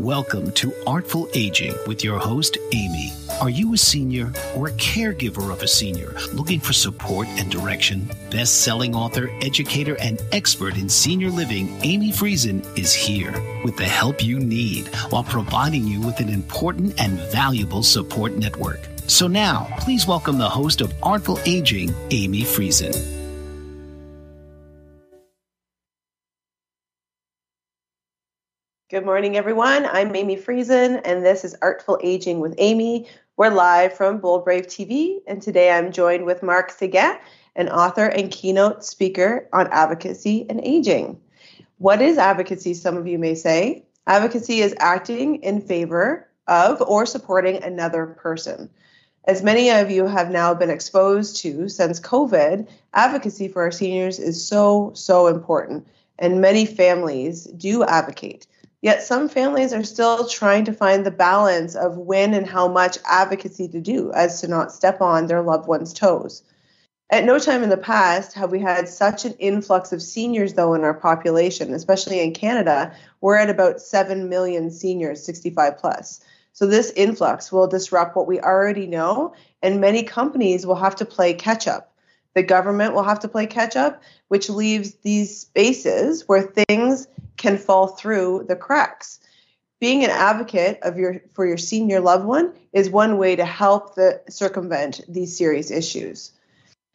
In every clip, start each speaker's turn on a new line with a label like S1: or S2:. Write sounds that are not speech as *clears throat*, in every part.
S1: Welcome to Artful Aging with your host, Amy. Are you a senior or a caregiver of a senior looking for support and direction? Best selling author, educator, and expert in senior living, Amy Friesen, is here with the help you need while providing you with an important and valuable support network. So now, please welcome the host of Artful Aging, Amy Friesen.
S2: Good morning, everyone. I'm Amy Friesen, and this is Artful Aging with Amy. We're live from Bold Brave TV, and today I'm joined with Mark Seguin, an author and keynote speaker on advocacy and aging. What is advocacy, some of you may say? Advocacy is acting in favor of or supporting another person. As many of you have now been exposed to since COVID, advocacy for our seniors is so, so important, and many families do advocate. Yet some families are still trying to find the balance of when and how much advocacy to do as to not step on their loved one's toes. At no time in the past have we had such an influx of seniors, though, in our population, especially in Canada. We're at about 7 million seniors, 65 plus. So, this influx will disrupt what we already know, and many companies will have to play catch up. The government will have to play catch up, which leaves these spaces where things can fall through the cracks. Being an advocate of your for your senior loved one is one way to help the circumvent these serious issues.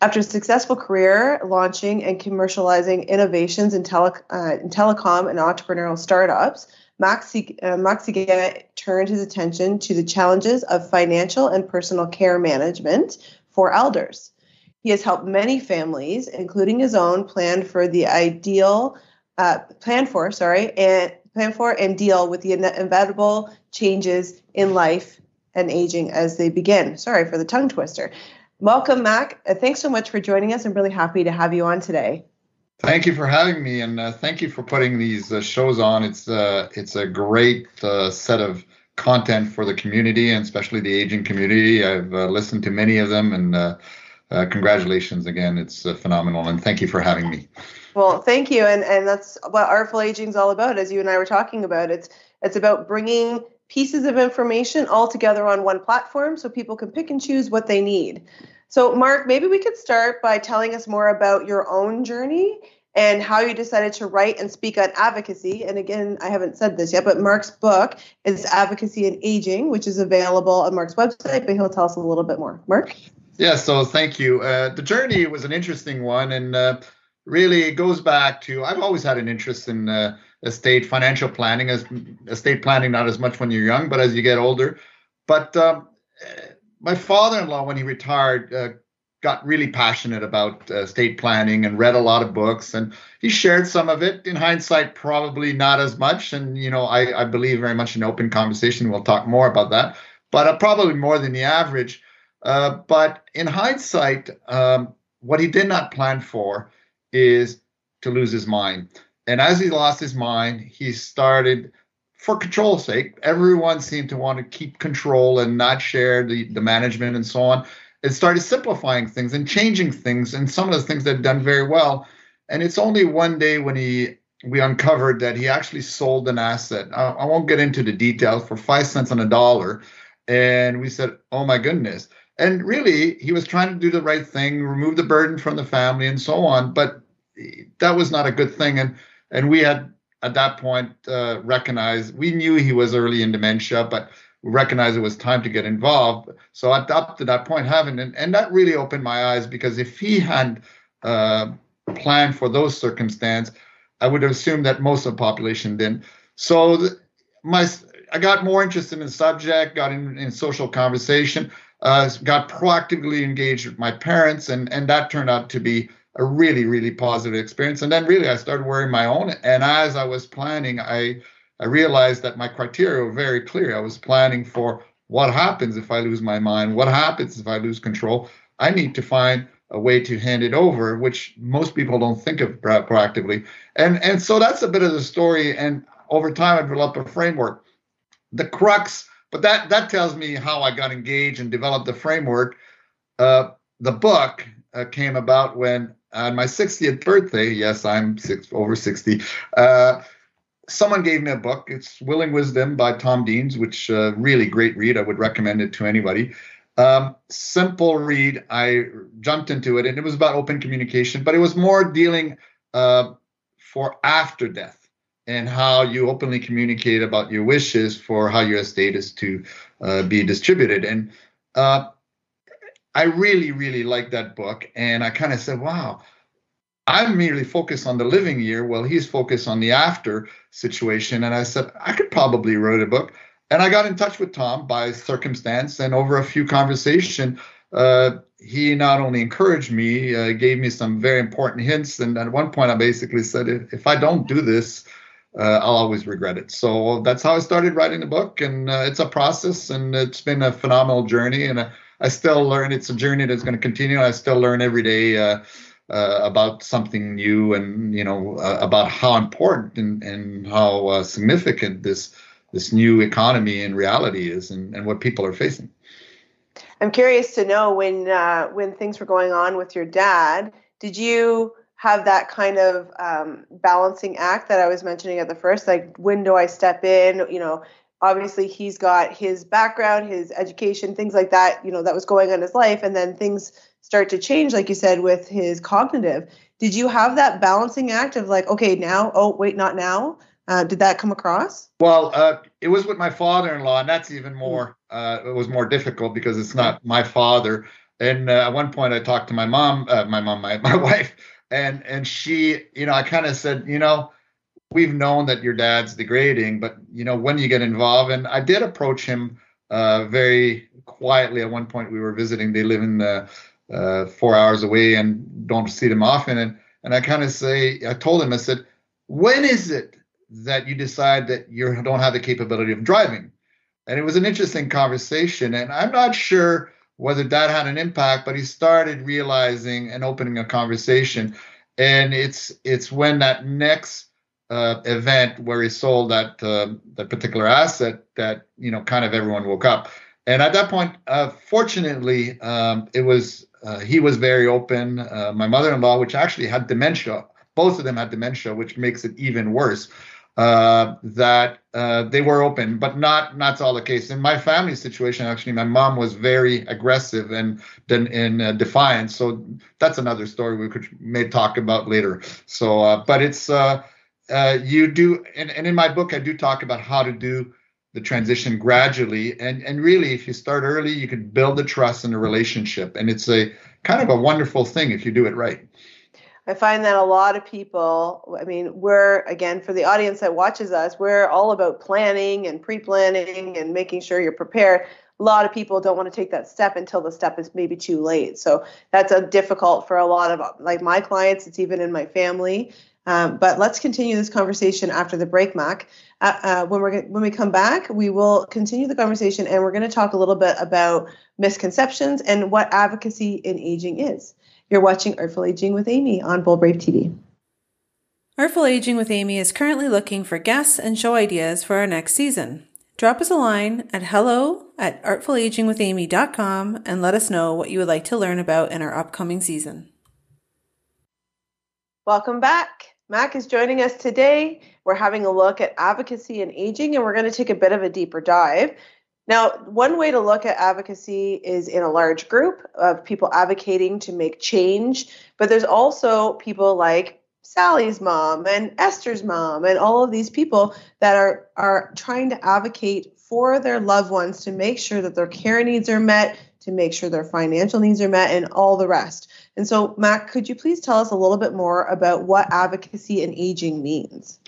S2: After a successful career launching and commercializing innovations in, tele, uh, in telecom and entrepreneurial startups, Max, uh, turned his attention to the challenges of financial and personal care management for elders. He has helped many families, including his own, plan for the ideal uh, plan for, sorry, and plan for and deal with the inevitable changes in life and aging as they begin. Sorry for the tongue twister. Welcome, Mac. Uh, thanks so much for joining us. I'm really happy to have you on today.
S3: Thank you for having me, and uh, thank you for putting these uh, shows on. It's uh, it's a great uh, set of content for the community, and especially the aging community. I've uh, listened to many of them, and Uh, congratulations again. It's uh, phenomenal, and thank you for having me.
S2: Well, thank you, and and that's what artful aging is all about. As you and I were talking about, it's it's about bringing pieces of information all together on one platform so people can pick and choose what they need. So, Mark, maybe we could start by telling us more about your own journey and how you decided to write and speak on advocacy. And again, I haven't said this yet, but Mark's book is Advocacy and Aging, which is available on Mark's website, but he'll tell us a little bit more. Mark?
S3: Yeah, so thank you. Uh, the journey was an interesting one. And uh, really it goes back to I've always had an interest in uh, estate financial planning as estate planning not as much when you're young but as you get older but um, my father-in-law when he retired uh, got really passionate about uh, estate planning and read a lot of books and he shared some of it in hindsight probably not as much and you know I, I believe very much in open conversation we'll talk more about that but uh, probably more than the average uh, but in hindsight um, what he did not plan for is to lose his mind. And as he lost his mind, he started, for control's sake, everyone seemed to want to keep control and not share the, the management and so on. It started simplifying things and changing things, and some of the things that had done very well. And it's only one day when he we uncovered that he actually sold an asset. I, I won't get into the details for five cents on a dollar. And we said, oh my goodness. And really, he was trying to do the right thing, remove the burden from the family and so on. But that was not a good thing. And and we had at that point uh, recognized we knew he was early in dementia, but we recognized it was time to get involved. So at up to that point, having and, and that really opened my eyes because if he had uh, planned for those circumstances, I would have assumed that most of the population didn't. So the, my I got more interested in the subject, got in, in social conversation, uh, got proactively engaged with my parents, and and that turned out to be a really really positive experience. And then really i started wearing my own and as i was planning i i realized that my criteria were very clear. I was planning for what happens if i lose my mind what happens if i lose control. I need to find a way to hand it over which most people don't think of proactively. And and so that's a bit of the story and over time i developed a framework. The crux but that that tells me how i got engaged and developed the framework uh, the book uh, came about when on my 60th birthday, yes, I'm six, over 60. Uh, someone gave me a book. It's Willing Wisdom by Tom Deans, which uh, really great read. I would recommend it to anybody. Um, simple read. I jumped into it, and it was about open communication, but it was more dealing uh, for after death and how you openly communicate about your wishes for how your estate is to uh, be distributed. And uh, I really, really liked that book, and I kind of said, "Wow." I'm merely focused on the living year while he's focused on the after situation. And I said, I could probably write a book. And I got in touch with Tom by circumstance, and over a few conversation, uh, he not only encouraged me, uh, gave me some very important hints, and at one point I basically said, if I don't do this, uh, I'll always regret it. So that's how I started writing the book, and uh, it's a process, and it's been a phenomenal journey, and I, I still learn. It's a journey that's going to continue. I still learn every day. Uh, uh, about something new and you know uh, about how important and, and how uh, significant this this new economy and reality is and, and what people are facing.
S2: I'm curious to know when uh, when things were going on with your dad, did you have that kind of um, balancing act that I was mentioning at the first? Like, when do I step in? You know, obviously he's got his background, his education, things like that. You know, that was going on in his life, and then things start to change, like you said, with his cognitive. Did you have that balancing act of like, okay, now, oh wait, not now? Uh, did that come across?
S3: Well, uh, it was with my father-in-law, and that's even more. Uh, it was more difficult because it's not my father. And uh, at one point, I talked to my mom, uh, my mom, my, *laughs* my wife, and and she, you know, I kind of said, you know, we've known that your dad's degrading, but you know, when you get involved, and I did approach him uh, very quietly. At one point, we were visiting. They live in uh, four hours away and don't see them often, and and I kind of say, I told him, I said, when is it that you decide that you don't have the capability of driving. And it was an interesting conversation. And I'm not sure whether that had an impact, but he started realizing and opening a conversation. And it's it's when that next uh, event where he sold that uh, that particular asset that you know kind of everyone woke up. And at that point, uh, fortunately, um, it was uh, he was very open. Uh, my mother-in-law, which actually had dementia, both of them had dementia, which makes it even worse uh, that uh, they were open, but not not all the case. In my family situation, actually, my mom was very aggressive and then in uh, defiance. So that's another story we could may talk about later. So, uh, but it's uh, you do, and, and in my book, I do talk about how to do the transition gradually, and and really, if you start early, you can build the trust in a relationship, and it's a kind of a wonderful thing if you do it right.
S2: I find that a lot of people, I mean, we're, again, for the audience that watches us, we're all about planning and pre planning and making sure you're prepared. A lot of people don't want to take that step until the step is maybe too late. So that's a difficult for a lot of like my clients. It's even in my family. Um, but let's continue this conversation after the break, Mac. Uh, uh, when we're when we come back, we will continue the conversation, and we're going to talk a little bit about misconceptions and what advocacy in aging is. You're watching Artful Aging with Amy on Bold Brave TV.
S4: Artful Aging with Amy is currently looking for guests and show ideas for our next season. Drop us a line at hello at artfulagingwithamy.com and let us know what you would like to learn about in our upcoming season.
S2: Welcome back. Mac is joining us today. We're having a look at advocacy and aging, and we're going to take a bit of a deeper dive. Now, one way to look at advocacy is in a large group of people advocating to make change, but there's also people like Sally's mom and Esther's mom and all of these people that are are trying to advocate for their loved ones to make sure that their care needs are met, to make sure their financial needs are met and all the rest. And so, Mac, could you please tell us a little bit more about what advocacy and aging means?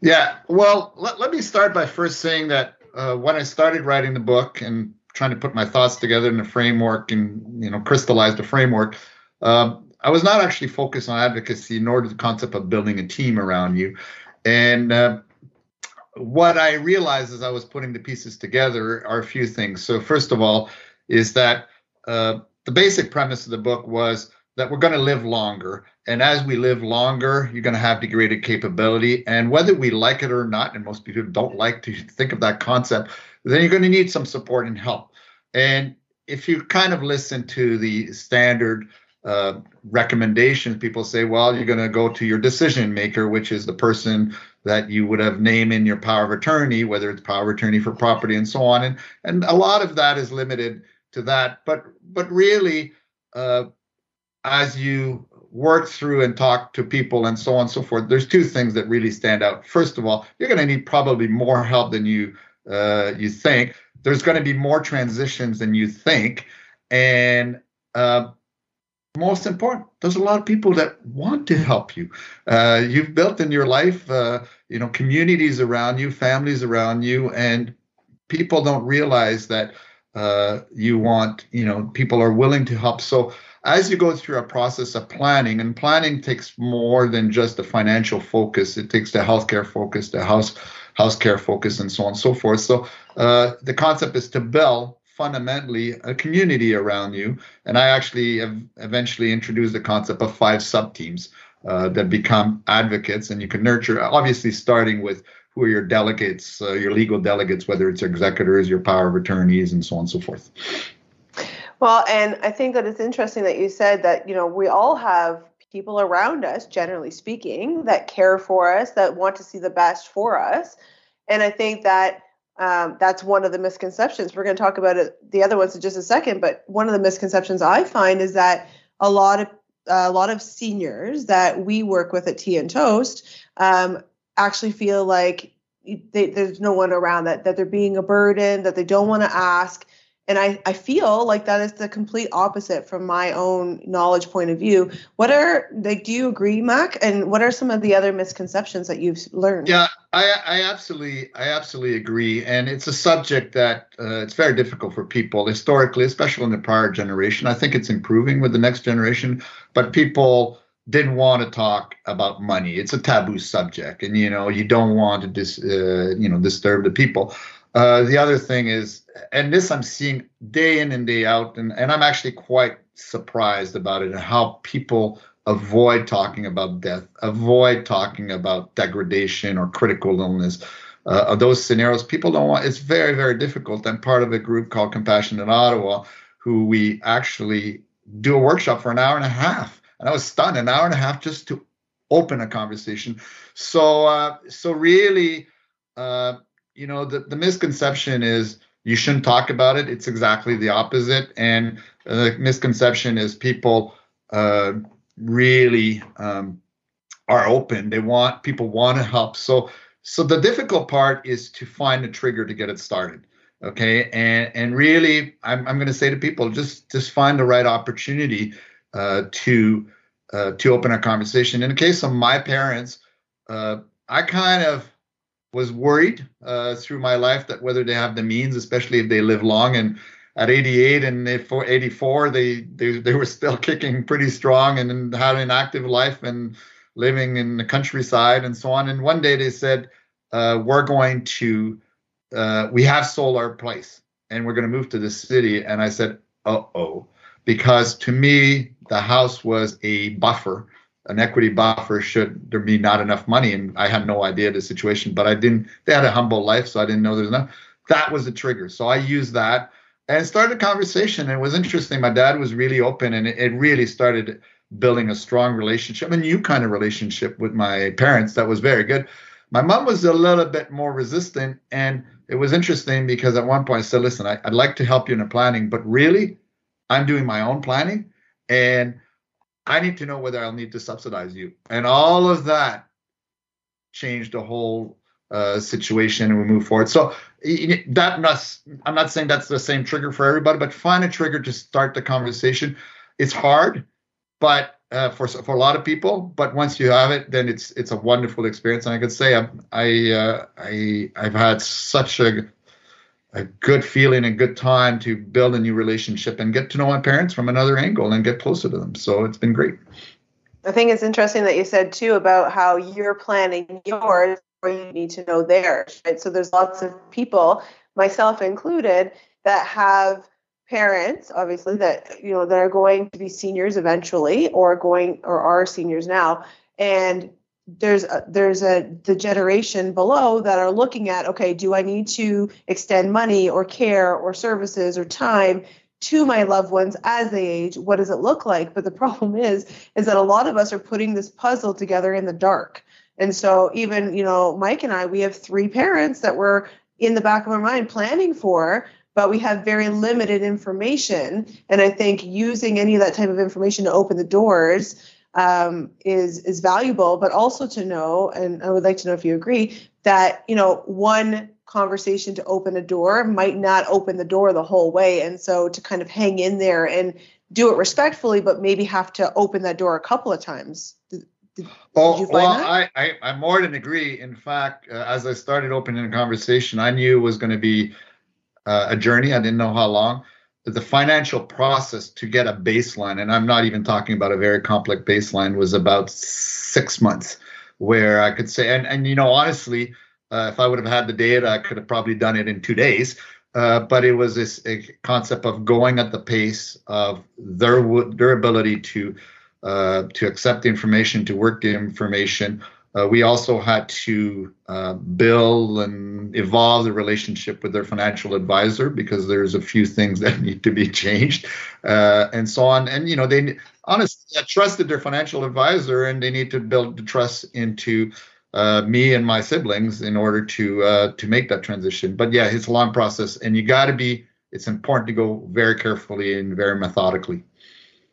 S3: Yeah, well, let, let me start by first saying that uh, when I started writing the book and trying to put my thoughts together in a framework and you know crystallize the framework, uh, I was not actually focused on advocacy nor the concept of building a team around you. And uh, what I realized as I was putting the pieces together are a few things. So first of all, is that uh, the basic premise of the book was that we're going to live longer. And as we live longer, you're going to have degraded capability. And whether we like it or not, and most people don't like to think of that concept, then you're going to need some support and help. And if you kind of listen to the standard uh, recommendations, people say, well, you're going to go to your decision maker, which is the person that you would have named in your power of attorney, whether it's power of attorney for property and so on. And and a lot of that is limited to that. But but really, uh, as you work through and talk to people and so on and so forth, there's two things that really stand out. First of all, you're going to need probably more help than you uh, you think. There's going to be more transitions than you think, and uh, most important, there's a lot of people that want to help you. Uh, you've built in your life, uh, you know, communities around you, families around you, and people don't realize that uh, you want, you know, people are willing to help. So as you go through a process of planning, and planning takes more than just the financial focus, it takes the healthcare focus, the house house care focus, and so on and so forth. So uh, the concept is to build fundamentally a community around you. And I actually have eventually introduced the concept of five sub teams uh, that become advocates, and you can nurture, obviously, starting with who are your delegates, uh, your legal delegates, whether it's executors, your power of attorneys, and so on and so forth.
S2: Well, and I think that it's interesting that you said that, you know, we all have people around us, generally speaking, that care for us, that want to see the best for us. And I think that um, that's one of the misconceptions. We're going to talk about it, the other ones in just a second, but one of the misconceptions I find is that a lot of a lot of seniors that we work with at Tea and Toast um, actually feel like they, there's no one around that that they're being a burden, that they don't want to ask, and I, I feel like that is the complete opposite from my own knowledge point of view. What are like do you agree mac? And what are some of the other misconceptions that you've learned?
S3: Yeah i, I absolutely i absolutely agree. And it's a subject that uh, it's very difficult for people historically especially in the prior generation. I think it's improving with the next generation but people didn't want to talk about money. It's a taboo subject. And you know you don't want to dis, uh, you know disturb the people uh, the other thing is, and this I'm seeing day in and day out, and, and I'm actually quite surprised about it and how people avoid talking about death, avoid talking about degradation or critical illness. Uh, those scenarios, people don't want. It's very, very difficult. I'm part of a group called Compassionate Ottawa, who we actually do a workshop for an hour and a half, and I was stunned. An hour and a half just to open a conversation. So, uh, so really, uh, you know the, the misconception is you shouldn't talk about it. It's exactly the opposite. And the misconception is people uh, really um, are open. They want people want to help. So so the difficult part is to find a trigger to get it started. Okay? And and really i'm, I'm going to say to people just just find the right opportunity uh, to uh, to open a conversation. In the case of my parents uh, i kind of was worried uh, through my life that whether they have the means, especially if they live long. And at 88 and 84, they, they, they were still *laughs* kicking pretty strong and had an active life and living in the countryside and so on. And one day they said, uh, we're going to, uh, we have sold our place and we're going to move to the city. And I said, uh oh, because to me, the house was a buffer an equity buffer should there be not enough money. And I had no idea the situation, but I didn't, they had a humble life, so I didn't know there's enough. That was the trigger. So I used that and started a conversation. And it was interesting. My dad was really open and it, it really started building a strong relationship, a new kind of relationship with my parents that was very good. My mom was a little bit more resistant. And it was interesting because at one point I said, listen, I, I'd like to help you in the planning, but really, I'm doing my own planning. And I need to know whether I'll need to subsidize you. And all of that changed the whole uh, situation and we move forward. So that must, I'm not saying that's the same trigger for everybody, but find a trigger to start the conversation. It's hard, but uh, for for a lot of people, but once you have it, then it's it's a wonderful experience. And I could say I I uh, I I've had such a a good feeling and good time to build a new relationship and get to know my parents from another angle and get closer to them. So it's been great.
S2: I think it's interesting that you said too about how you're planning yours or you need to know theirs. Right? So there's lots of people, myself included, that have parents obviously that you know that are going to be seniors eventually or going or are seniors now and there's a, there's a the generation below that are looking at okay do i need to extend money or care or services or time to my loved ones as they age? What does it look like? But the *laughs* problem is is that a lot of us are putting this puzzle together in the dark. And so even you know mike and i we have three parents that we're in the back of our mind planning for but we have very limited information. And i think using any of that type of information to open the doors um, is is valuable but also to know and i would like to know if you agree that you know one conversation to open a door might not open the door the whole way. And so to kind of hang in there and do it respectfully, but maybe have to open that door a couple of times. Did,
S3: did, oh, well, I, I, I more than agree. In fact, uh, as I started opening the conversation, I knew it was going to be uh, a journey. I didn't know how long. The financial process to get a baseline, and I'm not even talking about a very complex baseline, was about six months, where I could say, and and you know, honestly, uh, if I would have had the data, I could have probably done it in two days. Uh, but it was this concept of going at the pace of their their ability to uh, to accept the information, to work the information. Uh, we also had to uh, build and evolve the relationship with their financial advisor because there's a few things *laughs* that need to be changed, uh, and so on. And you know, they honestly trusted their financial advisor, and they need to build the trust into uh, me and my siblings in order to uh, to make that transition. But yeah, it's a long process, and you got to be. It's important to go very carefully and very methodically.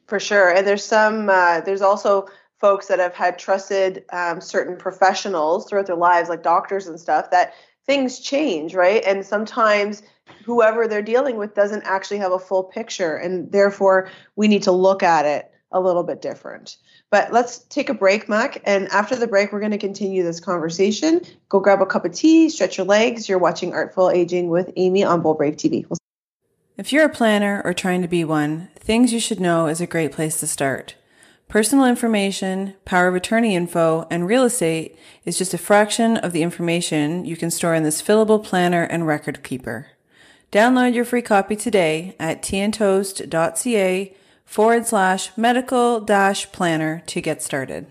S2: For sure, and there's some. Uh, there's also folks that have had trusted um, certain professionals throughout their lives, like doctors and stuff. That things change, right? And sometimes whoever they're dealing with doesn't actually have a full picture, and therefore we need to look at it a little bit different. But let's take a break, Mac. And after the break, we're going to continue this conversation. Go grab a cup of tea, stretch your legs. You're watching Artful Aging with Amy on Bold Brave TV. We'll-
S4: if you're a planner or trying to be one, Things You Should Know is a great place to start. Personal information, power of attorney info, and real estate is just a fraction of the information you can store in this fillable planner and record keeper. Download your free copy today at tntoast.ca forward slash medical dash planner to get started.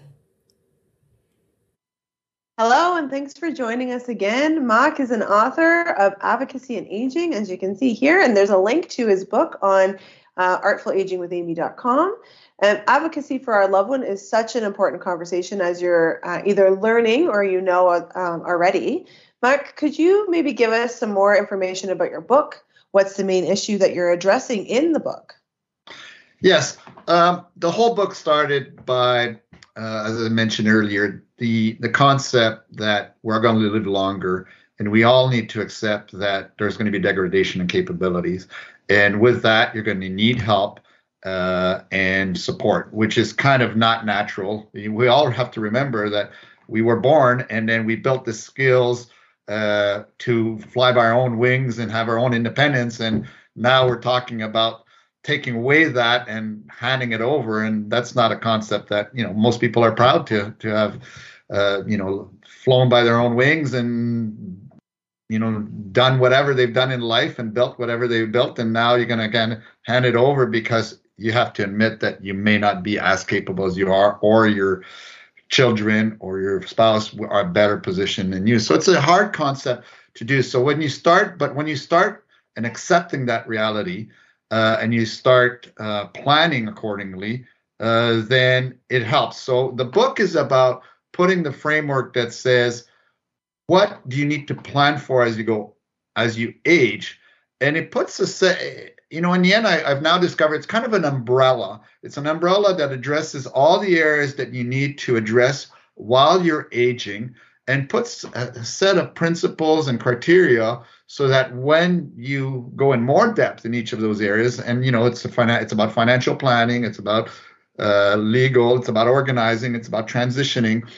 S2: Hello, and thanks for joining us again. Mark is an author of Advocacy and Aging, as you can see here, and there's a link to his book on uh, artfulagingwithamy.com. And advocacy for our loved one is such an important conversation as you're uh, either learning or you know um, already. Mark, could you maybe give us some more information about your book? What's the main issue that you're addressing in the book?
S3: Yes, um, the whole book started by, uh, as I mentioned earlier, the the concept that we're going to live longer, and we all need to accept that there's going to be degradation in capabilities, and with that, you're going to need help uh, and support, which is kind of not natural. We all have to remember that we were born, and then we built the skills uh, to fly by our own wings and have our own independence, and now we're talking about taking away that and handing it over. And that's not a concept that you know most people are proud to to have uh, you know flown by their own wings and you know done whatever they've done in life and built whatever they've built. And now you're going to again hand it over because you have to admit that you may not be as capable as you are or your children or your spouse are better positioned than you so it's a hard concept to do so when you start but when you start and accepting that reality uh, and you start uh, planning accordingly, uh, then it helps. So the book is about putting the framework that says, what do you need to plan for as you go, as you age? And it puts a, you know, in the end, I, have now discovered it's kind of an umbrella. It's an umbrella that addresses all the areas that you need to address while you're aging and puts a set of principles and criteria so that when you go in more depth in each of those areas, and you know, it's a finan- it's about financial planning, it's about uh, legal, it's about organizing, it's about transitioning.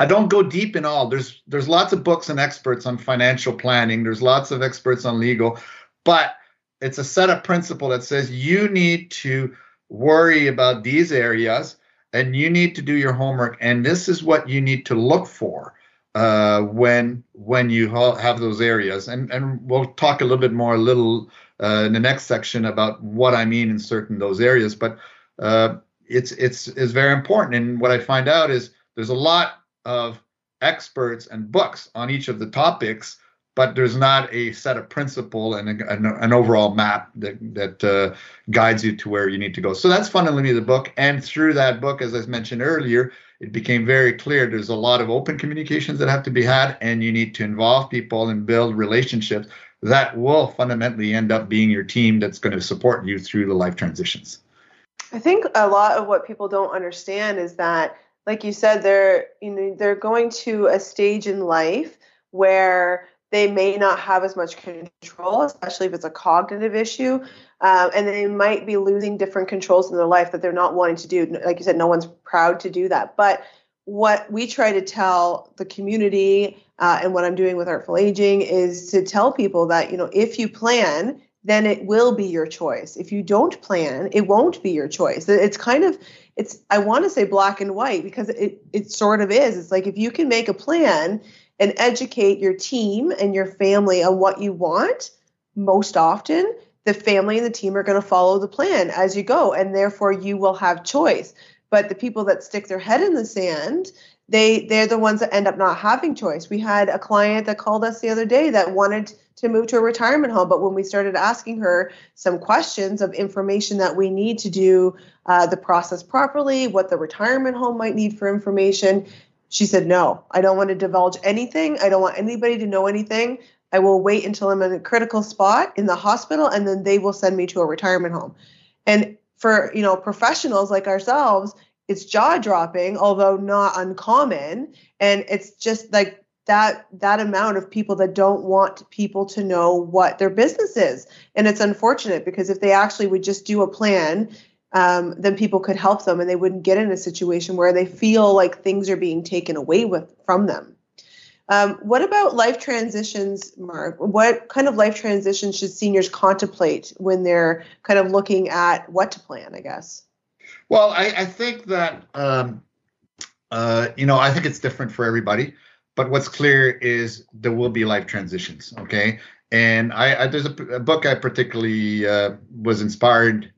S3: I don't go deep in all. There's there's lots of books and experts on financial planning. There's lots of experts on legal, but it's a set of principle that says you need to worry about these areas and you need to do your homework and this is what you need to look for uh, when when you ha- have those areas. And and we'll talk a little bit more a little uh, in the next section about what I mean in certain those areas. But uh, it's it's is very important. And what I find out is there's a lot of experts and books on each of the topics, but there's not a set of principle and a, an, an, overall map that that uh, guides you to where you need to go. So that's fundamentally the book. And through that book, as I mentioned earlier, it became very clear there's a lot of open communications that have to be had, and you need to involve people and build relationships that will fundamentally end up being your team that's going to support you through the life transitions.
S2: I think a lot of what people don't understand is that, like you said, they're you know they're going to a stage in life where they may not have as much control, especially if it's a cognitive issue. Um, and they might be losing different controls in their life that they're not wanting to do. Like you said, no one's proud to do that. But what we try to tell the community uh, and what I'm doing with Artful Aging is to tell people that, you know, if you plan, then it will be your choice. If you don't plan, it won't be your choice. It's kind of, it's, I want to say black and white because it, it sort of is. It's like if you can make a plan and educate your team and your family on what you want, most often the family and the team are going to follow the plan as you go, and therefore you will have choice. But the people that stick their head in the sand, they they're the ones that end up not having choice. We had a client that called us the other day that wanted to move to a retirement home, but when we started asking her some questions of information that we need to do uh, the process properly, what the retirement home might need for information, she said, No, I don't want to divulge anything. I don't want anybody to know anything. I will wait until I'm in a critical spot in the hospital and then they will send me to a retirement home. And for, you know, professionals like ourselves, it's jaw dropping, although not uncommon. And it's just like that that amount of people that don't want people to know what their business is. And it's unfortunate because if they actually would just do a plan um, then people could help them and they wouldn't get in a situation where they feel like things are being taken away with from them. Um, what about life transitions, Mark? What kind of life transitions should seniors contemplate when they're kind of looking at what to plan, I guess?
S3: Well, I, I think that, um, uh, you know, I think it's different for everybody. But what's clear is there will be life transitions, okay? And I, I there's a, a, book I particularly uh, was inspired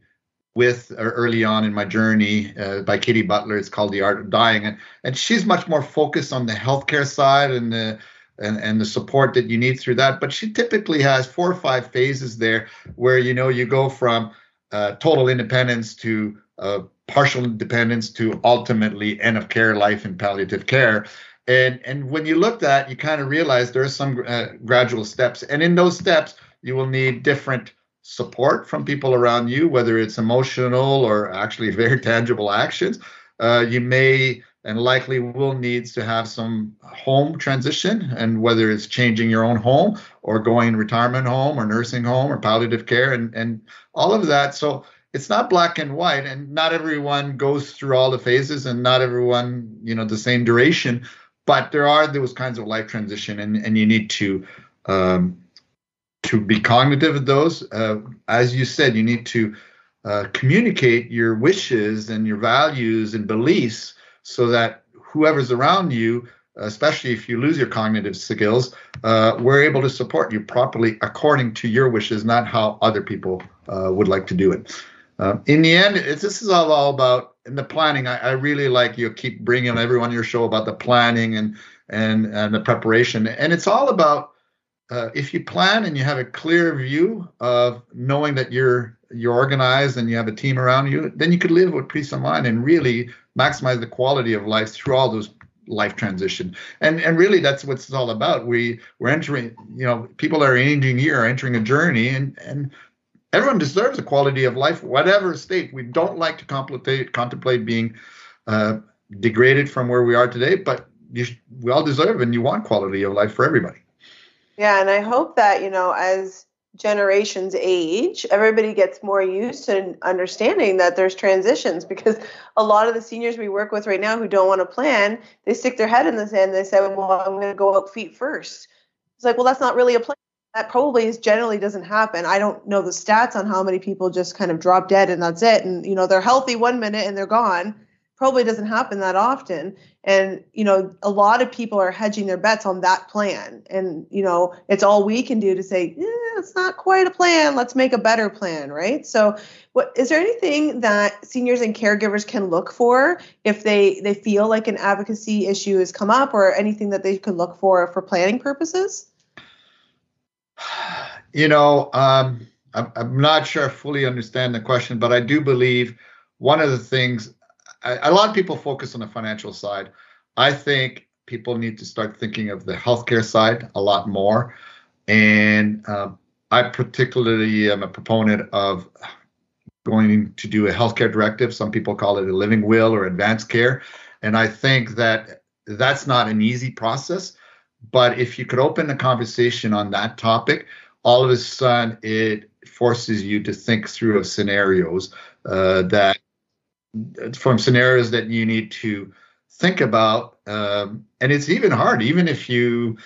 S3: with uh, early on in my journey uh, by Katy Butler. It's called The Art of Dying, and and she's much more focused on the healthcare side and the and, and the support that you need through that. But she typically has four or five phases there where you know you go from uh, total independence to uh, partial independence to ultimately end of care life in palliative care. And and when you look at, you kind of realize there are some uh, gradual steps, and in those steps you will need different support from people around you, whether it's emotional or actually *laughs* very tangible actions. Uh, you may and likely will needs to have some home transition, and whether it's changing your own home or going retirement home or nursing home or palliative care, and and all of that. So it's not black and white, and not everyone goes through all the phases, and not everyone you know the same duration. But there are those kinds of life transition, and and you need to um, to be cognitive of those. Uh, as you said, you need to uh, communicate your wishes and your values and beliefs so that whoever's around you, especially if you lose your cognitive skills, uh, we're able to support you properly according to your wishes, not how other people uh, would like to do it. Uh, in the end, this is all, all about in the planning. I, I really like you keep bringing everyone on your show about the planning and and and the preparation, and it's all about uh, if you plan and you have a clear view of knowing that you're you're organized and you have a team around you, then you could live with peace of mind and really maximize the quality of life through all those life transition. And and really that's what it's all about. We we're entering, you know, people are aging here entering a journey and and everyone deserves a quality of life, whatever state. We don't like to contemplate contemplate being uh, degraded from where we are today, but you, we all deserve and you want quality of life for everybody.
S2: Yeah, and I hope that, you know, as generations age, everybody gets more used to understanding that there's transitions because a lot of the seniors we work with right now who don't want to plan, they stick their head in the sand. They say, well, I'm going to go out feet first. It's like, well, that's not really a plan. That probably is generally doesn't happen. I don't know the stats on how many people just kind of drop dead and that's it. And, you know, they're healthy one minute and they're gone probably doesn't happen that often. And you know a lot of people are hedging their bets on that plan. And you know it's all we can do to say eh, it's not quite a plan. Let's make a better plan right? So what is there anything that seniors and caregivers can look for if they they feel like an advocacy issue has come up or anything that they could look for for planning purposes? *sighs*
S3: You know, um, I'm, I'm not sure I fully understand the question, but I do believe one of the things a lot of people focus on the financial side. I think people need to start thinking of the healthcare side a lot more. And uh, I particularly am a proponent of going to do a healthcare directive. Some people call it a living will or advanced care. And I think that that's not an easy process. But if you could open a conversation on that topic, all of a sudden it forces you to think through of scenarios uh, that from scenarios that you need to think about um, and it's even hard even if you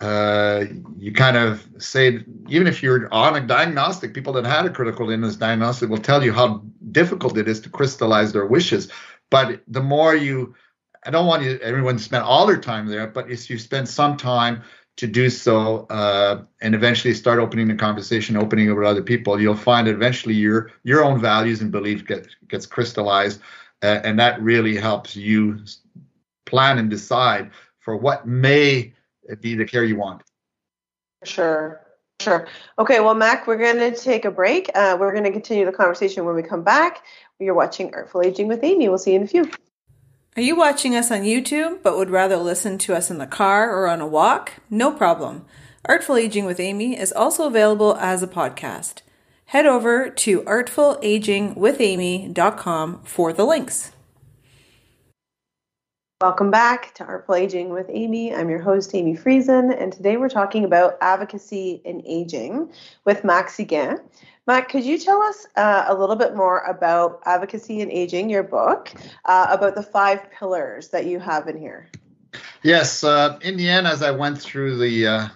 S3: uh, you kind of say even if you're on a diagnostic people that had a critical illness diagnostic will tell you how difficult it is to crystallize their wishes. But the more you i don't want you everyone to spend all their time there but if you spend some time to do so uh, and eventually start opening the conversation opening it with other people you'll find that eventually your your own values and beliefs get gets crystallized uh, and that really helps you plan and decide for what may be the care you want.
S2: Sure sure. Okay well mac we're going to take a break. Uh, we're going to continue the conversation when we come back. You're watching artful aging with amy. We'll see you in a few
S4: are you watching us on YouTube but would rather listen to us in the car or on a walk? No problem. Artful Aging with Amy is also available as a podcast. Head over to artfulagingwithamy.com for the links.
S2: Welcome back to Artful Aging with Amy. I'm your host, Amy Friesen, and today we're talking about advocacy in aging with Max Seguin. Matt, could you tell us uh, a little bit more about Advocacy and Aging, your book, uh, about the five pillars that you have in here?
S3: Yes. Uh, in the end, as I went through the uh,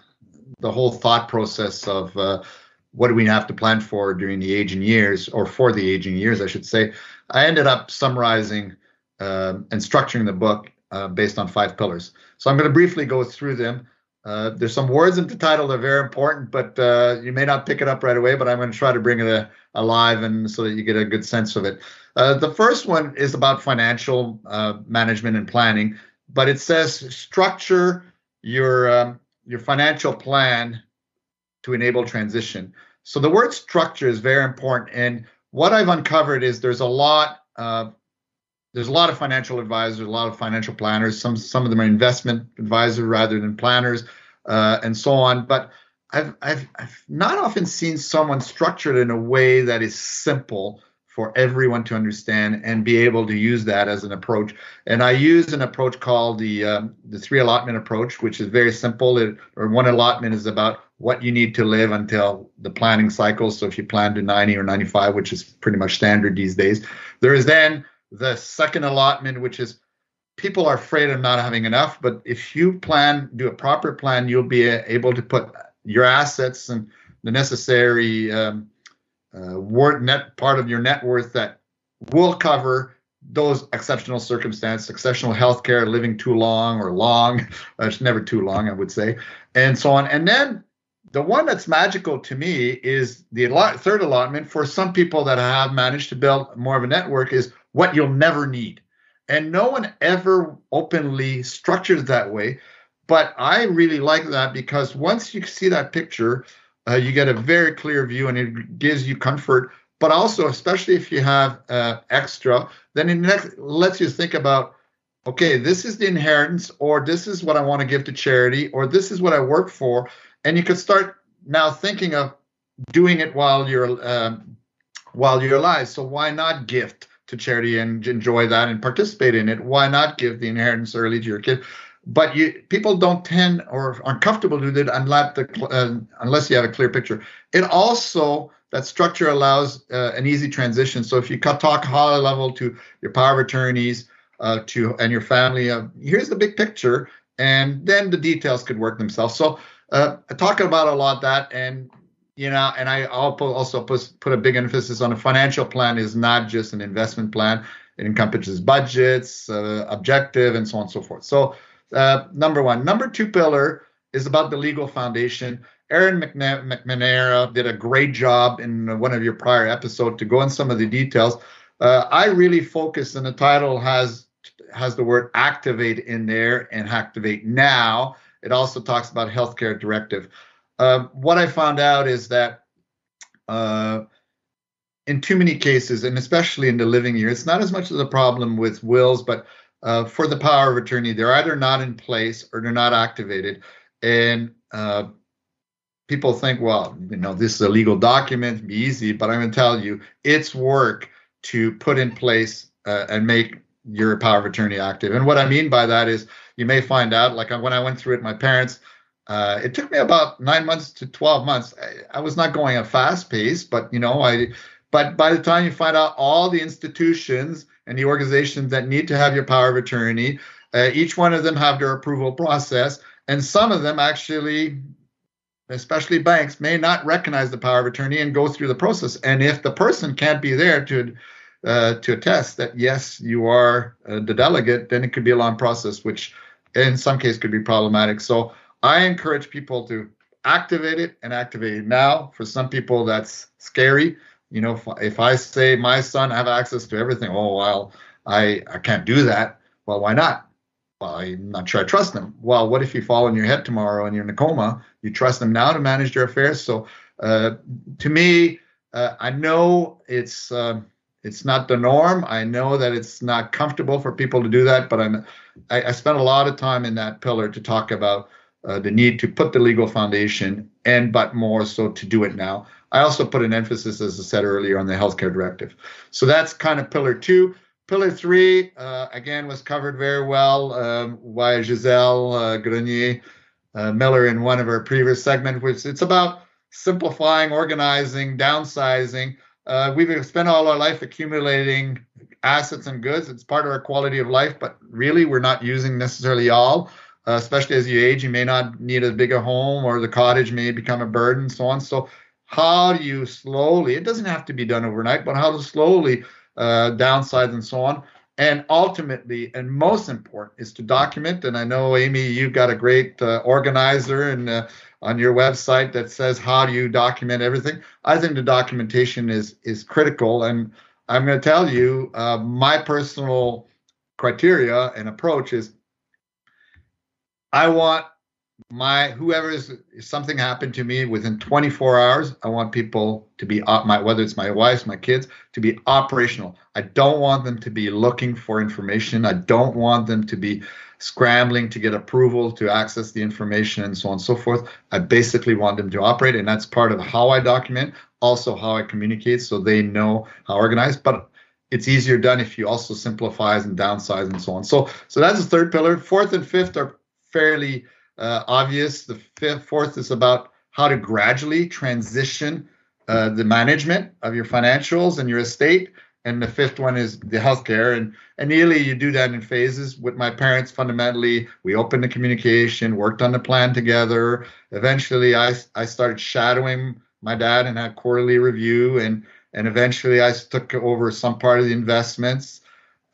S3: the whole thought process of uh, what do we have to plan for during the aging years, or for the aging years, I should say, I ended up summarizing um, and structuring the book uh, based on five pillars. So I'm going to briefly go through them. Uh, there's some words in the title that are very important, but uh, you may not pick it up right away. But I'm going to try to bring it a, alive and so that you get a good sense of it. Uh, the first one is about financial uh, management and planning, but it says structure your um, your financial plan to enable transition. So the word structure is very important. And what I've uncovered is there's a lot there's a lot of financial advisors, a lot of financial planners. Some some of them are investment advisors rather than planners, uh, and so on. But I've, I've I've not often seen someone structured in a way that is simple for everyone to understand and be able to use that as an approach. And I use an approach called the um, the three allotment approach, which is very simple. It, or one allotment is about what you need to live until the planning cycle. So if you plan to 90 or 95, which is pretty much standard these days, there is then the second allotment, which is people are afraid of not having enough. But if you plan, do a proper plan, you'll be able to put your assets and the necessary um, uh, net part of your net worth that will cover those exceptional circumstances, exceptional health care, living too long or long. it's *laughs* never too long, I would say, and so on. And then the one that's magical to me is the third allotment for some people that have managed to build more of a network is what you'll never need. And no one ever openly structures that way. But I really like that because once you see that picture, uh, you get a very clear view and it gives you comfort. But also, especially if you have uh, extra, then it lets you think about okay, this is the inheritance, or this is what I want to give to charity, or this is what I work for. And you could start now thinking of doing it while you're um, while you're alive. So why not gift? To charity and enjoy that and participate in it. Why not give the inheritance early to your kid? But you people don't tend or aren't comfortable with it unless the uh, unless you have a clear picture. It also that structure allows uh, an easy transition. So if you talk high level to your power of attorneys uh, to and your family, uh, here's the big picture, and then the details could work themselves. So uh, I talk about a lot that, and you know, and I also put, a big emphasis on a financial plan is not just an investment plan. It encompasses budgets, uh, objective, and so on and so forth. So, uh, number one. Number two pillar is about the legal foundation. Aaron McNamara did a great job in one of your prior episodes to go in some of the details. Uh, I really focus, and the title has has the word activate in there and activate now. It also talks about healthcare directive. Uh, what I found out is that uh, in too many cases, and especially in the living year, it's not as much of a problem with wills, but uh, for the power of attorney, they're either not in place or they're not activated. And uh, people think, well, you know, this is a legal document, be easy, but I'm going to tell you, it's work to put in place uh, and make your power of attorney active. And what I mean by that is, you may find out, like when I went through it, my parents, uh, it took me about nine months to 12 months. I, I was not going a fast pace, but you know, I but by the time you find out all the institutions and the organizations that need to have your power of attorney, uh, each one of them have their approval process, and some of them actually, especially banks, may not recognize the power of attorney and go through the process. And if the person can't be there to uh, to attest that yes, you are uh, the delegate, then it could be a long process, which in some cases could be problematic. So I encourage people to activate it and activate it now. For some people, that's scary you know, if, if I say my son have access to everything, oh well, I I can't do that. Well, why not? Well, I'm not sure I trust them. Well, what if you fall on your head tomorrow and you're in a coma? You trust them now to manage your affairs. So, uh, to me, uh, I know it's uh, it's not the norm. I know that it's not comfortable for people to do that, but I'm I, I spent a lot of time in that pillar to talk about uh, the need to put the legal foundation and but more so to do it now. I also put an emphasis, as I said earlier, on the healthcare directive. So that's kind of pillar two. Pillar three, uh, again, was covered very well um, by Giselle uh, Grenier uh, Miller in one of our previous segments, which it's about simplifying, organizing, downsizing. Uh, we've spent all our life accumulating assets and goods. It's part of our quality of life, but really we're not using necessarily all. Uh, especially as you age, you may not need as big a home, or the cottage may become a burden, so on. So how do you slowly, it doesn't have to be done overnight, but how to slowly uh, downsize and so on. And ultimately, and most important, is to document. And I know, Amy, you've got a great uh, organizer and uh, on your website that says how do you document everything. I think the documentation is is critical. And I'm going to tell you, uh, my personal criteria and approach is I want my whoever is something happened to me within 24 hours i want people to be uh, my whether it's my wife my kids to be operational. I don't want them to be looking for information. I don't want them to be scrambling to get approval to access the information and so on and so forth. I basically want them to operate and that's part of how i document also how i communicate so they know how organized but it's easier done if you also simplifies and downsize and so on. So so that's the third pillar. Fourth and fifth are fairly uh, obvious. The fifth, fourth is about how to gradually transition uh, the management of your financials and your estate. And the fifth one is the healthcare. And, nearly you do that in phases. With my parents, fundamentally, we opened the communication, worked on the plan together. Eventually, I, I started shadowing my dad and had quarterly review. And, and eventually, I took over some part of the investments.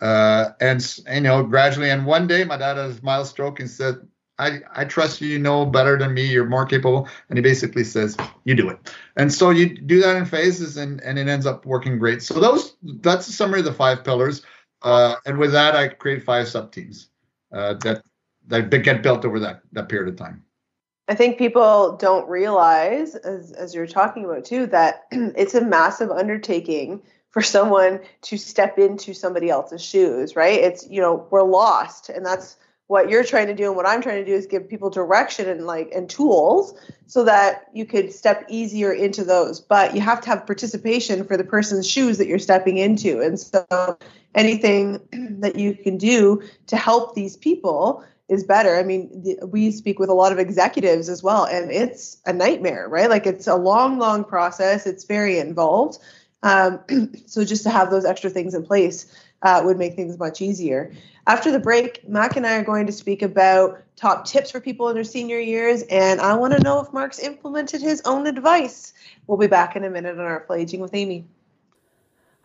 S3: Uh, and, you know, gradually. And one day, my dad had a mild stroke and said, I, I trust you, you know better than me, you're more capable. And he basically says, you do it. And so you do that in phases and, and it ends up working great. So those that's a summary of the five pillars. Uh, and with that, I create five sub teams uh, that, that get built over that, that period of time.
S2: I think people don't realize, as, as you're talking about too, that *clears throat* it's a massive undertaking for someone to step into somebody else's shoes, right? It's, you know, we're lost. And that's, what you're trying to do and what I'm trying to do is give people direction and like and tools so that you could step easier into those. But you have to have participation for the person's shoes that you're stepping into. And so anything *clears throat* that you can do to help these people is better. I mean, the, we speak with a lot of executives as well, and it's a nightmare, right? Like it's a long, long process. It's very involved. Um, *clears throat* so just to have those extra things in place uh, would make things much easier. After the break, Mac and I are going to speak about top tips for people in their senior years, and I want to know if Mark's implemented his own advice. We'll be back in a minute on Artful Aging with Amy.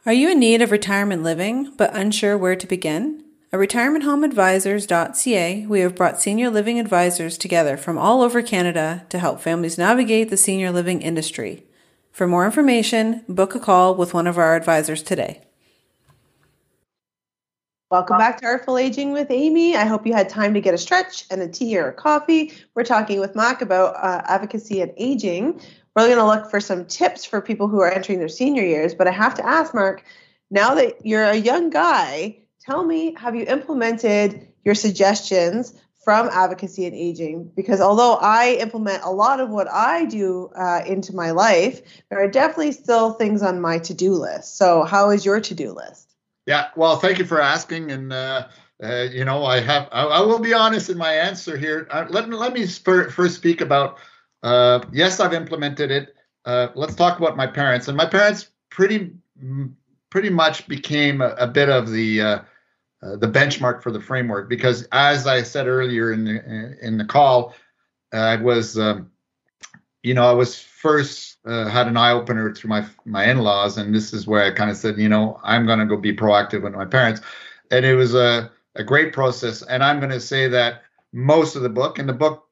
S4: Are you in need of retirement living but unsure where to begin? At retirementhomeadvisors.ca, we have brought senior living advisors together from all over Canada to help families navigate the senior living industry. For more information, book a call with one of our advisors today.
S2: Welcome back to Artful Aging with Amy. I hope you had time to get a stretch and a tea or a coffee. We're talking with Mark about uh, advocacy and aging. We're going to look for some tips for people who are entering their senior years. But I have to ask, Mark, now that you're a young guy, tell me, have you implemented your suggestions from advocacy and aging? Because although I implement a lot of what I do uh, into my life, there are definitely still things on my to do list. So, how is your to do list?
S3: Yeah, well, thank you for asking, and uh, uh, you know, I have, I, I, will be honest in my answer here. Uh, let me let me first speak about. Uh, yes, I've implemented it. Uh, let's talk about my parents, and my parents pretty pretty much became a, a bit of the uh, the benchmark for the framework because, as I said earlier in the in the call, I was, um, you know, I was first uh, had an eye opener through my my in-laws, and this is where I kind of said, you know, I'm going to go be proactive with my parents, and it was a a great process. And I'm going to say that most of the book, and the book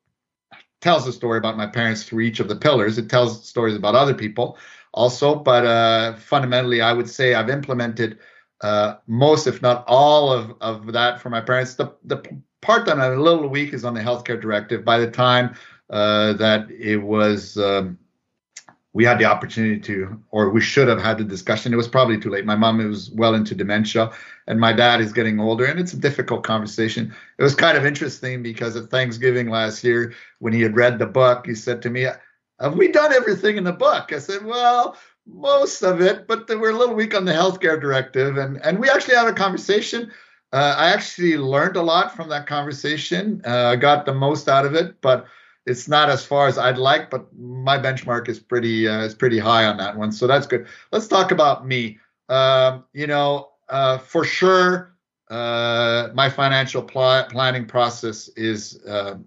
S3: tells a story about my parents through each of the pillars. It tells stories about other people also, but uh, fundamentally, I would say I've implemented uh, most, if not all, of of that for my parents. The the part that I'm a little weak is on the healthcare directive. By the time uh, that it was um, we had the opportunity to, or we should have had the discussion. It was probably too late. My mom was well into dementia, and my dad is getting older, and it's a difficult conversation. It was kind of interesting because at Thanksgiving last year, when he had read the book, he said to me, Have we done everything in the book? I said, Well, most of it, but we're a little weak on the healthcare directive. And, and we actually had a conversation. Uh, I actually learned a lot from that conversation. Uh, I got the most out of it, but it's not as far as I'd like, but my benchmark is pretty uh, is pretty high on that one, so that's good. Let's talk about me. Um, you know, uh, for sure, uh, my financial pl- planning process is, uh,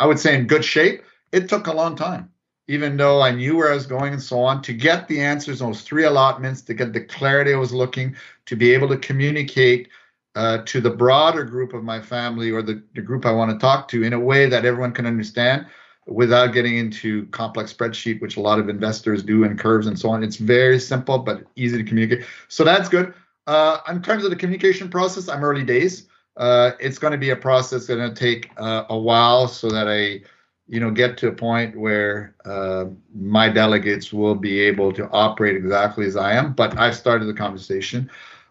S3: I would say, in good shape. It took a long time, even though I knew where I was going and so on, to get the answers on those three allotments, to get the clarity I was looking, to be able to communicate uh, to the broader group of my family or the, the group I want to talk to in a way that everyone can understand without getting into complex spreadsheet, which a lot of investors do and curves and so on. It's very simple but easy to communicate. So that's good. Uh, in terms of the communication process, I'm early days. Uh, it's going to be a process going to take uh, a while so that I, you know, get to a point where uh, my delegates will be able to operate exactly as I am. But I've started the conversation.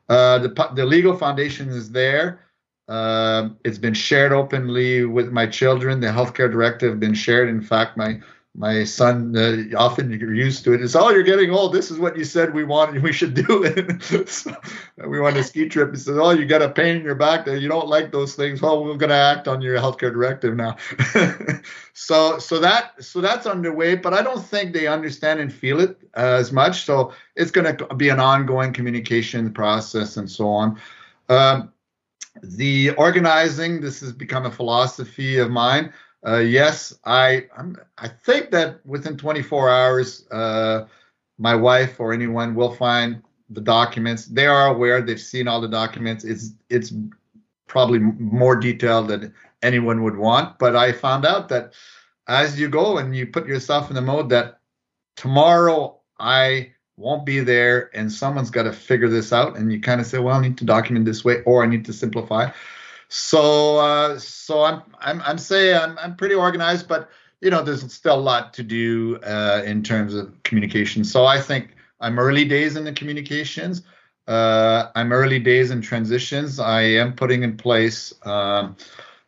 S3: Uh, the, the legal foundation is there. Uh, it's been shared openly with my children. The healthcare directive has been shared. In fact, my my son uh, often you're used to it. It's oh, you're getting old. This is what you said we wanted. *laughs* We should do it. so *laughs* we went a ski trip. He says, oh, you got a pain in your back there. You don't like those things. Well, we're going to act on your healthcare directive now. *laughs* so so that so that's underway. But I don't think they understand and feel it uh, as much. So it's going to be an ongoing communication process and so on. Um, the organizing. This has become a philosophy of mine. Uh, yes, I I'm, i think that within 24 hours, uh, my wife or anyone will find the documents. They are aware. They've seen all the documents. It's it's probably more detailed than anyone would want. But I found out that as you go and you put yourself in the mode that tomorrow I won't be there and someone's got to figure this out, and you kind of say, well, I need to document this way or I need to simplify. So uh, so I'm I'm I'm saying I'm I'm pretty organized, but you know there's still a lot to do uh, in terms of communication. So I think I'm early days in the communications. Uh, I'm early days in transitions. I am putting in place. Um,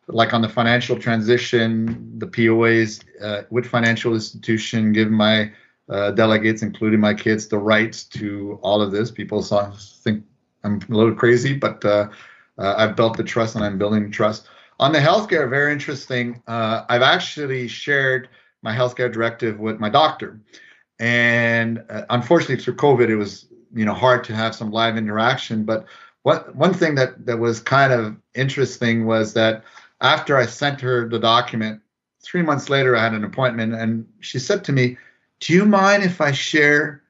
S3: like on the financial transition, the POAs uh, with financial institution give my uh, delegates, including my kids, the rights to all of this. People think I'm a little crazy, but uh, uh, I've built the trust and I'm building trust. On the healthcare, very interesting. Uh, I've actually shared my healthcare directive with my doctor, and uh, unfortunately through COVID, it was you know hard to have some live interaction. But what one thing that that was kind of interesting was that after I sent her the document, three months later I had an appointment, and she said to me, "Do you mind if I share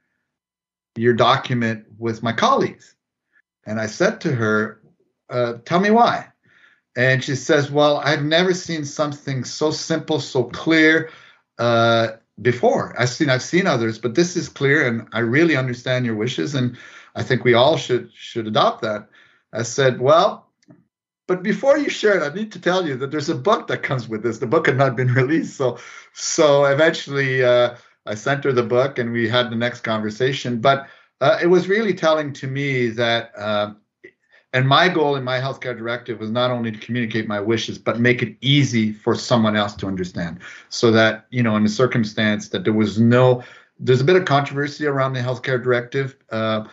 S3: your document with my colleagues?" And I said to her, uh, tell me why. And she says, Well, I've never seen something so simple, so clear uh, before. I've seen I've seen others, but this is clear, and I really understand your wishes, and I think we all should should adopt that. I said, Well, but before you share it, I need to tell you that there's a book that comes with this. The book had not been *laughs* released, so so eventually uh, I sent her the book, and we had the next conversation. But uh, it was really telling to me that, uh, and my goal in my healthcare directive was not only to communicate my wishes, but make it easy for someone else to understand, so that you know, in a circumstance that there was no, there's a bit of controversy around the healthcare directive. Uh,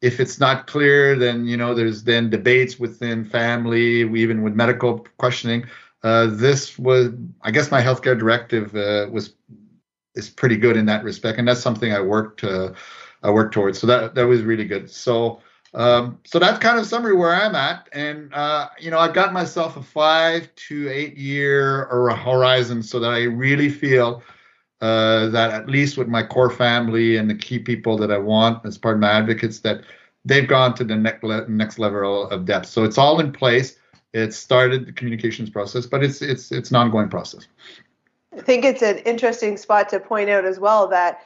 S3: if it's not clear, then you know there's then debates within family, even with medical questioning. Uh, this was, I guess, my healthcare directive uh, was is pretty good in that respect, and that's something I worked uh, I worked towards. So that that was really good. So um, so that's kind of summary where I'm at, and uh, you know I've got myself a five to eight year or horizon, so that I really feel uh, that at least with my core family and the key people that I want as part of my advocates, that they've gone to the next le- next level of depth. So it's all in place. It started the communications process, but it's it's it's an ongoing process.
S2: I think it's an interesting spot to point out as well that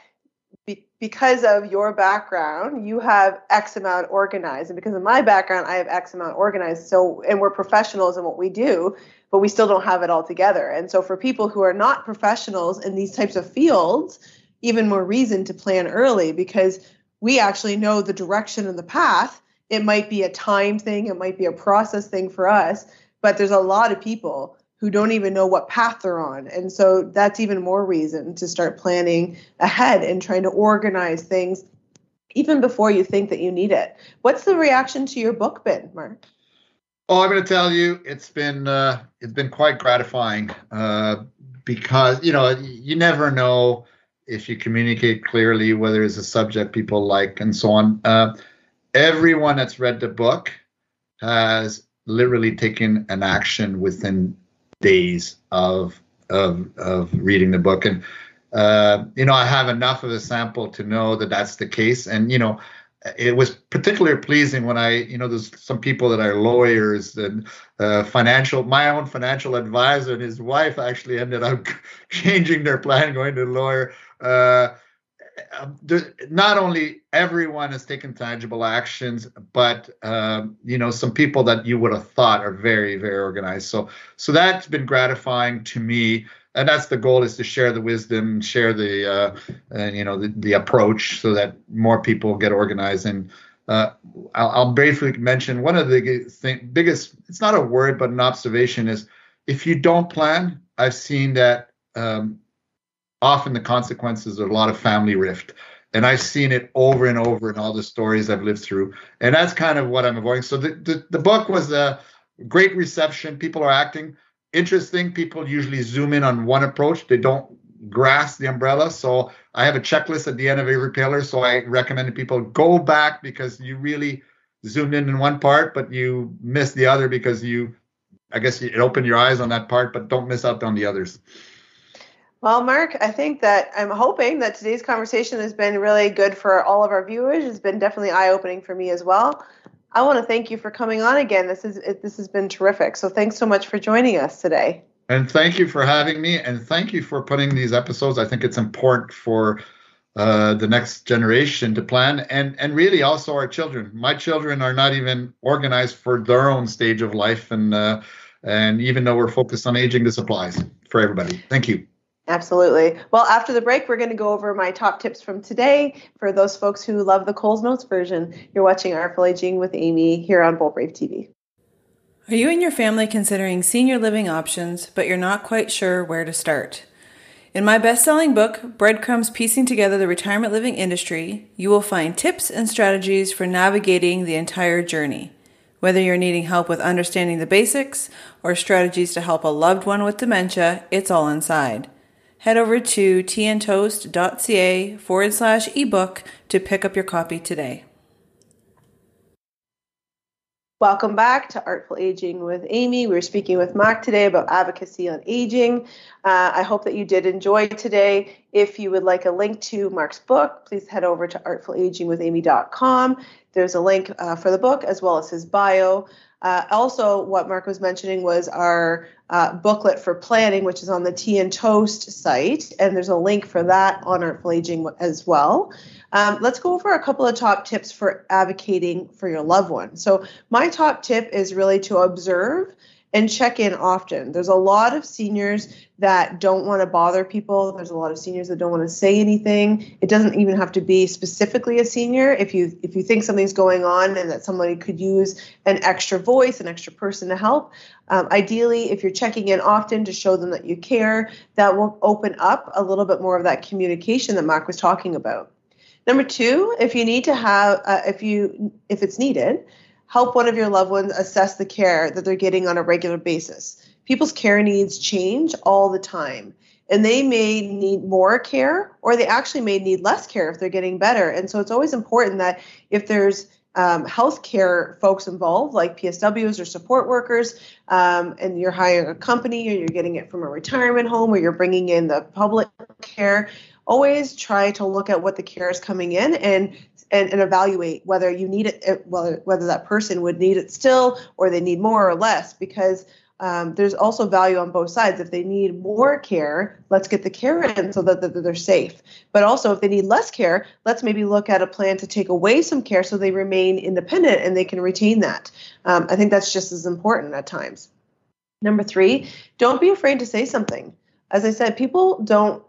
S2: be, because of your background, you have X amount organized, and because of my background, I have X amount organized. So, and we're professionals in what we do but we still don't have it all together. And so for people who are not professionals in these types of fields, even more reason to plan early because we actually know the direction and the path. It might be a time thing, it might be a process thing for us, but there's a lot of people who don't even know what path they're on. And so that's even more reason to start planning ahead and trying to organize things even before you think that you need it. What's the reaction to your book been, Mark?
S3: Oh, I'm going to tell you, it's been uh, it's been quite gratifying uh, because you know you never know if you communicate clearly whether it's a subject people like and so on. Uh, everyone that's read the book has literally taken an action within days of of of reading the book, and uh, you know I have enough of a sample to know that that's the case, and you know it was particularly pleasing when I, you know, there's some people that are lawyers and uh, financial. My own financial advisor and his wife actually ended up *laughs* changing their plan, going to lawyer. Uh, not only everyone has taken tangible actions, but um, you know, some people that you would have thought are very, very organized. So, so that's been gratifying to me and that's the goal is to share the wisdom share the uh, and you know the, the approach so that more people get organized and uh, I'll, I'll, briefly mention one of the thing, biggest it's not a word but an observation is if you don't plan i've seen that um, often the consequences are a lot of family rift and i've seen it over and over in all the stories i've lived through and that's kind of what i'm avoiding so the, the, the book was a great reception people are acting interesting. People usually zoom in on one approach. They don't grasp the umbrella. So I have a checklist at the end of every pillar. So I recommend people go back because you really zoomed in in one part, but you missed the other because you, I guess, it opened your eyes on that part, but don't miss out on the others.
S2: Well, Mark, I think that I'm hoping that today's conversation has been really good for all of our viewers. It's been definitely eye opening for me as well. I want to thank you for coming on again. This is this has been terrific. So thanks so much for joining us today.
S3: And thank you for having me, and thank you for putting these episodes. I think it's important for uh, the next generation to plan, and and really also our children. My children are not even organized for their own stage of life, and uh, and even though we're focused on aging, this applies for everybody. Thank you.
S2: Absolutely. Well, after the break, we're going to go over my top tips from today for those folks who love the Coles Notes version. You're watching Artful Aging with Amy here on Bold Brave TV.
S4: Are you and your family considering senior living options, but you're not quite sure where to start? In my best selling book, Breadcrumbs Piecing Together the Retirement Living Industry, you will find tips and strategies for navigating the entire journey. Whether you're needing help with understanding the basics or strategies to help a loved one with dementia, it's all inside head over to tntoast.ca forward slash ebook to pick up your copy today.
S2: Welcome back to Artful Aging with Amy. We're speaking with Mark today about advocacy on aging. Uh, I hope that you did enjoy today. If you would like a link to Mark's book, please head over to artfulagingwithamy.com. There's a link uh, for the book as well as his bio. Uh, also, what Mark was mentioning was our uh, booklet for planning, which is on the Tea and Toast site, and there's a link for that on Artful Aging as well. Um, let's go over a couple of top tips for advocating for your loved one. So, my top tip is really to observe and check in often. There's a lot of seniors that don't want to bother people. There's a lot of seniors that don't want to say anything. It doesn't even have to be specifically a senior. If you if you think something's going on and that somebody could use an extra voice, an extra person to help, um, ideally, if you're checking in often to show them that you care, that will open up a little bit more of that communication that Mark was talking about. Number two, if you need to have, uh, if you if it's needed, help one of your loved ones assess the care that they're getting on a regular basis. People's care needs change all the time and they may need more care or they actually may need less care if they're getting better. And so it's always important that if there's um, healthcare folks involved, like PSWs or support workers, um, and you're hiring a company or you're getting it from a retirement home or you're bringing in the public care, always try to look at what the care is coming in and and, and evaluate whether you need it, whether whether that person would need it still or they need more or less because um, there's also value on both sides. If they need more care, let's get the care in so that, that, they're safe. But also, if they need less care, let's maybe look at a plan to take away some care so they remain independent and they can retain that. Um, I think that's just as important at times. Number three, don't be afraid to say something. As I said, people don't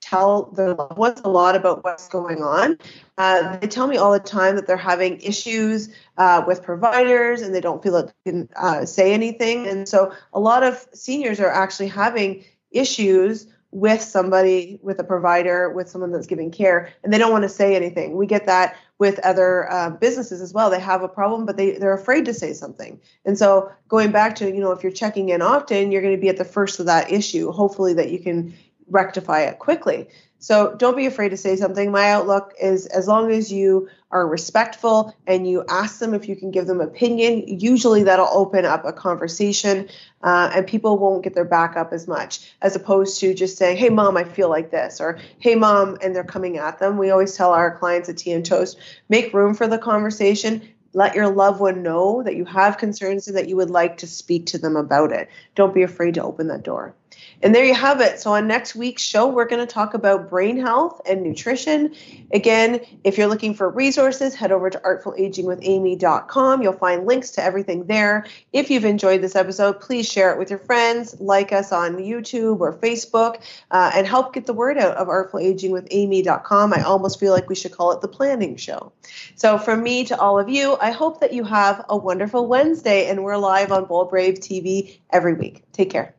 S2: tell their loved ones a lot about what's going on. Uh, they tell me all the time that they're having issues uh, with providers and they don't feel that they can uh, say anything. And so a lot of seniors are actually having issues with somebody, with a provider, with someone that's giving care, and they don't want to say anything. We get that with other uh, businesses as well. They have a problem, but they, they're afraid to say something. And so going back to, you know, if you're checking in often, you're going to be at the first of that issue. Hopefully that you can rectify it quickly. So don't be afraid to say something. My outlook is as long as you are respectful and you ask them if you can give them opinion, usually that'll open up a conversation uh, and people won't get their back up as much as opposed to just saying, hey, mom, I feel like this, or hey, mom, and they're coming at them. We always tell our clients at Tea and Toast make room for the conversation. Let your loved one know that you have concerns and that you would like to speak to them about it. Don't be afraid to open that door. And there you have it. So, on next week's show, we're going to talk about brain health and nutrition. Again, if you're looking for resources, head over to artfulagingwithamy.com. You'll find links to everything there. If you've enjoyed this episode, please share it with your friends, like us on YouTube or Facebook, uh, and help get the word out of artfulagingwithamy.com. I almost feel like we should call it the planning show. So, from me to all of you, I hope that you have a wonderful Wednesday, and we're live on Bold Brave TV every week. Take care.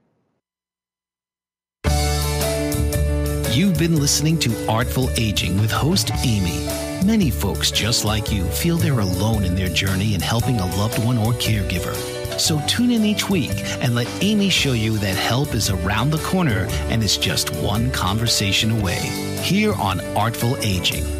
S1: You've been listening to Artful Aging with host Amy. Many folks just like you feel they're alone in their journey in helping a loved one or caregiver. So tune in each week and let Amy show you that help is around the corner and is just one conversation away. Here on Artful Aging.